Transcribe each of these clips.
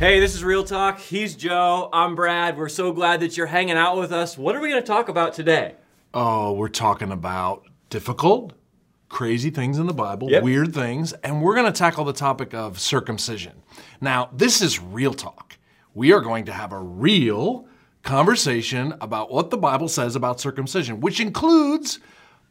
Hey, this is Real Talk. He's Joe. I'm Brad. We're so glad that you're hanging out with us. What are we going to talk about today? Oh, we're talking about difficult, crazy things in the Bible, Yep. weird things, and we're going to tackle the topic of circumcision. Now, this is real talk. We are going to have a real conversation about what the Bible says about circumcision, which includes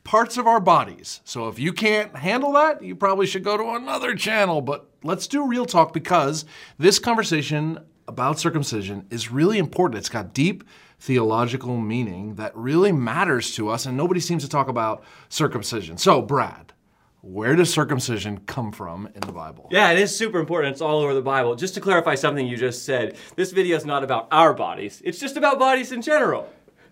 parts of our bodies. So if you can't handle that, you probably should go to another channel. But let's do real talk because this conversation about circumcision is really important. It's got deep theological meaning that really matters to us, and nobody seems to talk about circumcision. So, Brad, where does circumcision come from in the Bible? Yeah, it is super important. It's all over the Bible. Just to clarify something you just said, this video is not about our bodies, it's just about bodies in general.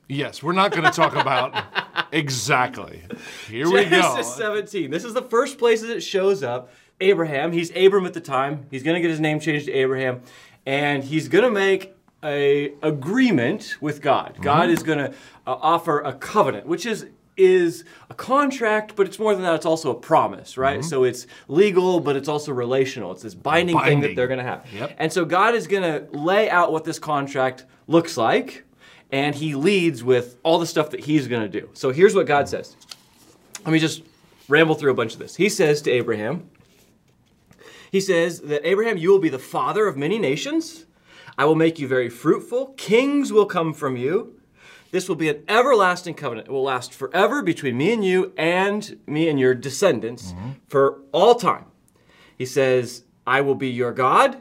Yes, we're not going to talk about exactly. Here we go. Genesis 17. This is the first place that it shows up. Abraham, he's Abram at the time. He's going to get his name changed to Abraham, and he's going to make a agreement with God. Mm-hmm. God is going to uh, offer a covenant, which is is a contract, but it's more than that. It's also a promise, right? So it's legal, but it's also relational. It's this binding, thing that Mm-hmm. They're going to have. Yep. And so God is going to lay out what this contract looks like, and He leads with all the stuff that He's going to do. So here's what God says. Let me just ramble through a bunch of this. He says to Abraham, He says that Abraham, you will be the father of many nations. I will make you very fruitful. Kings will come from you. This will be an everlasting covenant. It will last forever between me and you and me and your descendants mm-hmm. for all time. He says, I will be your God.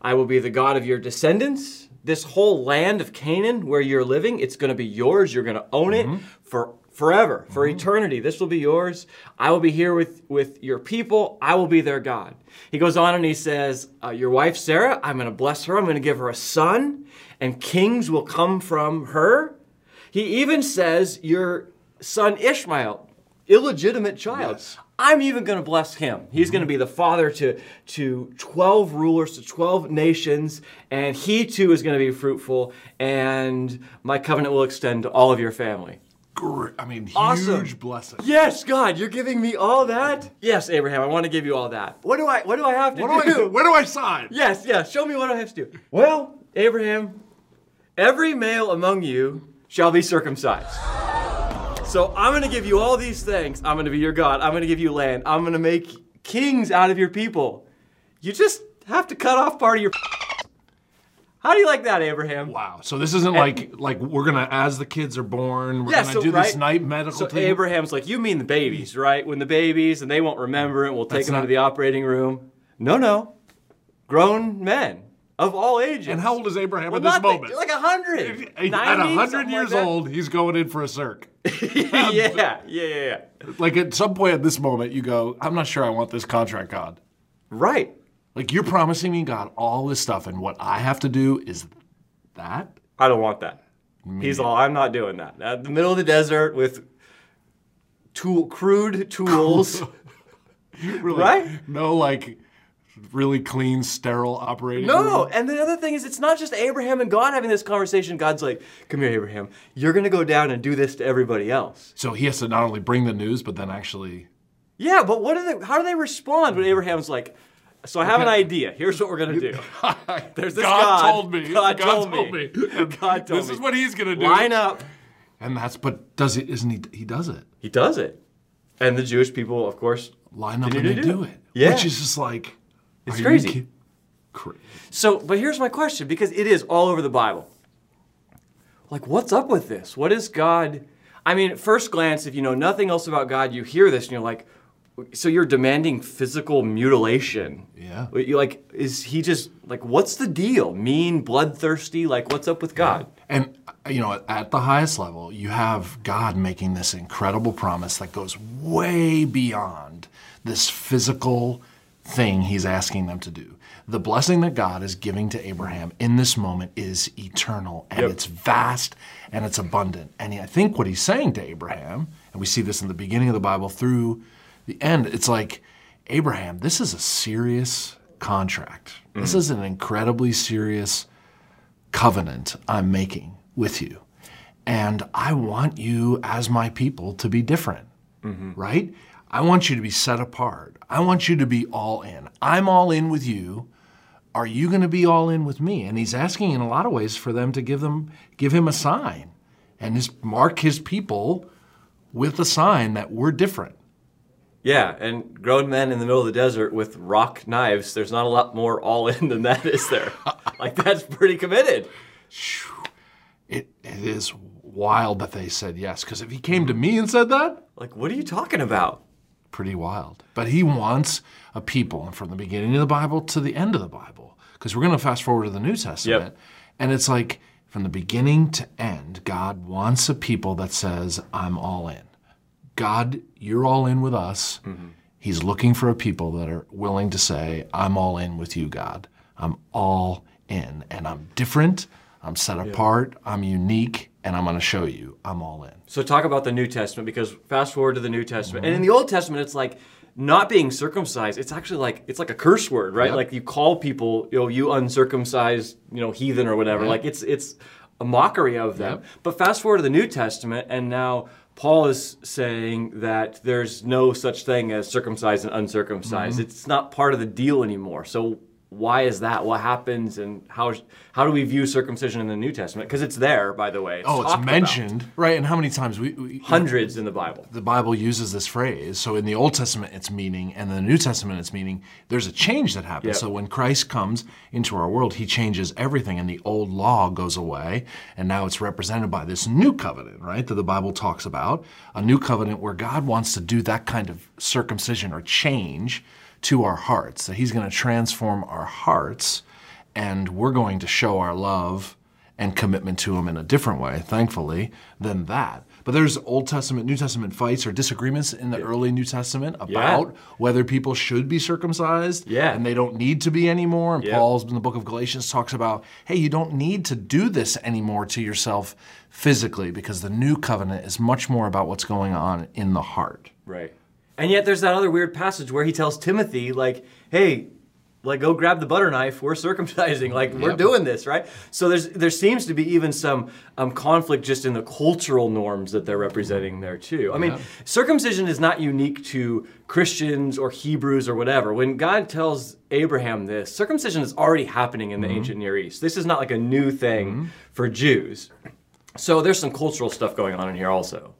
I will be the God of your descendants. This whole land of Canaan where you're living, it's going to be yours. You're going to own it mm-hmm. for forever, for eternity. This will be yours. I will be here with, with your people. I will be their God. He goes on and he says, uh, Your wife Sarah, I'm going to bless her. I'm going to give her a son, and kings will come from her. He even says, Your son Ishmael, illegitimate child. Yes. I'm even going to bless him. He's going to be the father to, to 12 rulers, to 12 nations, and he too is going to be fruitful, and my covenant will extend to all of your family. Gr- I mean, huge Awesome. blessing. Yes, God, you're giving me all that? Yes, Abraham, I want to give you all that. What do I what do I have to do? What do I do? Where do I sign? Yes, yes. Show me what I have to do. Well, Abraham, every male among you shall be circumcised. So I'm going to give you all these things. I'm going to be your God. I'm going to give you land. I'm going to make kings out of your people. You just have to cut off part of your. How do you like that, Abraham? Wow. So this isn't like like we're gonna as the kids are born, we're Yeah, gonna so, do this night medical So thing. Abraham's like, you mean the babies, right? When the babies and they won't remember it, we'll take That's them not- into the operating room. No, no, grown men of all ages. and how old is Abraham Well, at this not the- moment? like a hundred. At 90, hundred years like old, he's going in for a circ. yeah, yeah, yeah, yeah. Like at some point at this moment, you go, I'm not sure I want this contract, God. Right. Like you're promising me, God, all this stuff, and what I have to do is that. I don't want that. He's all, I'm not doing that. At the middle of the desert with tool, crude tools. Really, Right? No, like really clean, sterile operating. No, room. and the other thing is, it's not just Abraham and God having this conversation. God's like, "Come here, Abraham. You're gonna go down and do this to everybody else." So he has to not only bring the news, but then actually. Yeah, but what do they? How do they respond when Abraham's like, "So I have an idea. Here's what we're gonna do. There's this God, God. told me. God told me. And God told this me. is what he's gonna do. Line up." And that's but does he? Isn't he? He does it. He does it, and the Jewish people, of course, Line up and they do do it? it. Yeah. Which is just like. It's you crazy. So, but here's my question because it is all over the Bible. Like, what's up with this? What is God? I mean, at first glance, if you know nothing else about God, you hear this and you're like, so you're demanding physical mutilation. Yeah. You like, is he just like, what's the deal? Mean, bloodthirsty? Like, what's up with God? And you know, at the highest level, you have God making this incredible promise that goes way beyond this physical thing he's asking them to do. The blessing that God is giving to Abraham in this moment is eternal and Yep. it's vast and it's abundant. And I think what he's saying to Abraham, and we see this in the beginning of the Bible through the end, it's like, Abraham, this is a serious contract. This mm-hmm. is an incredibly serious covenant I'm making with you. And I want you, as my people, to be different, mm-hmm. right? I want you to be set apart. I want you to be all in. I'm all in with you, are you going to be all in with me? And he's asking in a lot of ways for them to give them give him a sign and his, mark his people with a sign that we're different. Yeah, and grown men in the middle of the desert with rock knives, there's not a lot more all in than that, is there? like, that's pretty committed. It, it is wild that they said yes, because if he came to me and said that, Like, what are you talking about? pretty wild. But he wants a people, and from the beginning of the Bible to the end of the Bible, because we're going to fast forward to the New Testament, Yep. and it's like from the beginning to end, God wants a people that says, "I'm all in." God, you're all in with us. He's looking for a people that are willing to say, "I'm all in with you, God. I'm all in, and I'm different. I'm set apart. I'm unique." And I'm going to show you I'm all in. So, talk about the New Testament because fast forward to the New Testament. And in mm-hmm. the Old Testament, it's like not being circumcised, it's actually like, it's like a curse word, right? Yep. Like you call people, you know, you uncircumcised, you know, heathen or whatever. Yep. Like it's, it's a mockery of them. Yep. But fast forward to the New Testament, and now Paul is saying that there's no such thing as circumcised and uncircumcised. Mm-hmm. It's not part of the deal anymore. So why is that? What happens, and how how do we view circumcision in the New Testament? Because it's there, by the way. Oh, it's talked about. mentioned, right? And how many times we, we hundreds in the Bible. the Bible uses this phrase. So in the Old Testament, it's meaning, and in the New Testament, it's meaning. There's a change that happens. Yep. So when Christ comes into our world, He changes everything, and the old law goes away, and now it's represented by this new covenant, right? That the Bible talks about a new covenant where God wants to do that kind of circumcision or change to our hearts. That He's going to transform our hearts, and we're going to show our love and commitment to him in a different way, thankfully, than that. But there's Old Testament, New Testament fights or disagreements in the early New Testament about whether people should be circumcised Yeah. and they don't need to be anymore. And Yeah. Paul's in the book of Galatians talks about, hey, you don't need to do this anymore to yourself physically because the new covenant is much more about what's going on in the heart. Right. And yet there's that other weird passage where he tells Timothy, like, hey, like go grab the butter knife. We're circumcising. Like we're Yep. doing this, right? So there's there seems to be even some um, conflict just in the cultural norms that they're representing there too. I mean, Yeah. circumcision is not unique to Christians or Hebrews or whatever. When God tells Abraham this, circumcision is already happening in the ancient Near East. This is not like a new thing for Jews. So there's some cultural stuff going on in here also.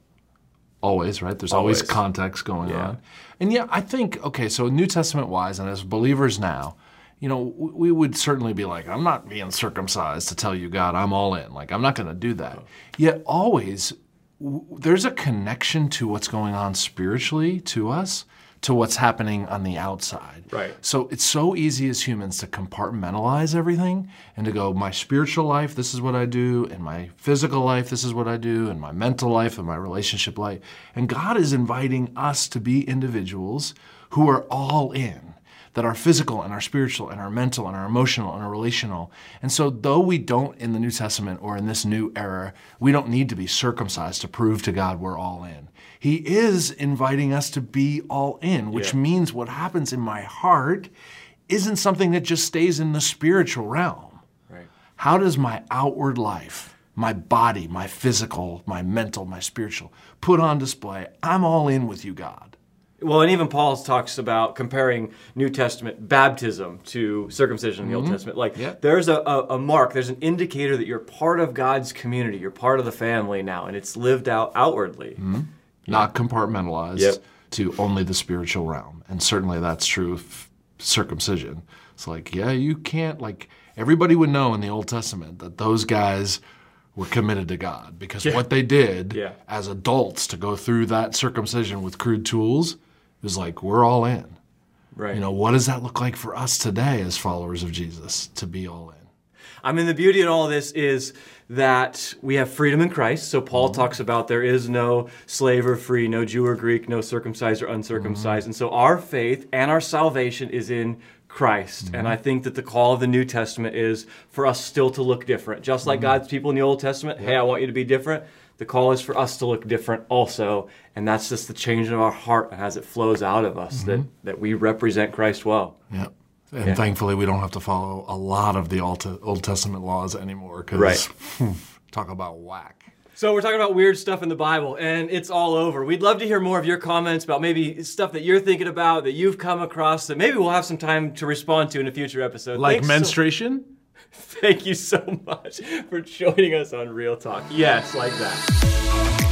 Always, right? There's always, Always. context going Yeah. on. And yeah, I think, okay, so New Testament wise, and as believers now, you know, we would certainly be like, I'm not being circumcised to tell you, God, I'm all in. Like, I'm not going to do that. Yet, always, w- there's a connection to what's going on spiritually to us, to what's happening on the outside. Right. So it's so easy as humans to compartmentalize everything and to go, my spiritual life, this is what I do, and my physical life, this is what I do, and my mental life, and my relationship life. And God is inviting us to be individuals who are all in, that are physical and our spiritual and our mental and our emotional and our relational. And so, though we don't in the New Testament or in this new era, we don't need to be circumcised to prove to God we're all in. He is inviting us to be all in, which Yeah. means what happens in my heart isn't something that just stays in the spiritual realm. Right. How does my outward life, my body, my physical, my mental, my spiritual, put on display? I'm all in with you, God. Well, and even Paul talks about comparing New Testament baptism to circumcision in the Old mm-hmm. Testament. Like, Yeah. there's a, a, a mark, there's an indicator that you're part of God's community, you're part of the family now, and it's lived out outwardly. Mm-hmm. Not compartmentalized Yep. to only the spiritual realm. And certainly that's true of circumcision. It's like, yeah, you can't, like, everybody would know in the Old Testament that those guys were committed to God because what they did Yeah. as adults to go through that circumcision with crude tools is like, we're all in. Right. You know, what does that look like for us today as followers of Jesus to be all in? I mean, the beauty in all this is that we have freedom in Christ. So Paul mm-hmm. talks about there is no slave or free, no Jew or Greek, no circumcised or uncircumcised. Mm-hmm. And so our faith and our salvation is in Christ. And I mm-hmm. think that the call of the New Testament is for us still to look different. Just like God's people in the Old Testament, hey, I want you to be different. The call is for us to look different also. And that's just the change of our heart as it flows out of us mm-hmm. that, that we represent Christ well. Yeah. And yeah. thankfully, we don't have to follow a lot of the Old Testament laws anymore because right. talk about whack. So we're talking about weird stuff in the Bible, and it's all over. We'd love to hear more of your comments about maybe stuff that you're thinking about that you've come across that maybe we'll have some time to respond to in a future episode. Like Thanks menstruation. So- Thank you so much for joining us on Real Talk. Yes, like that.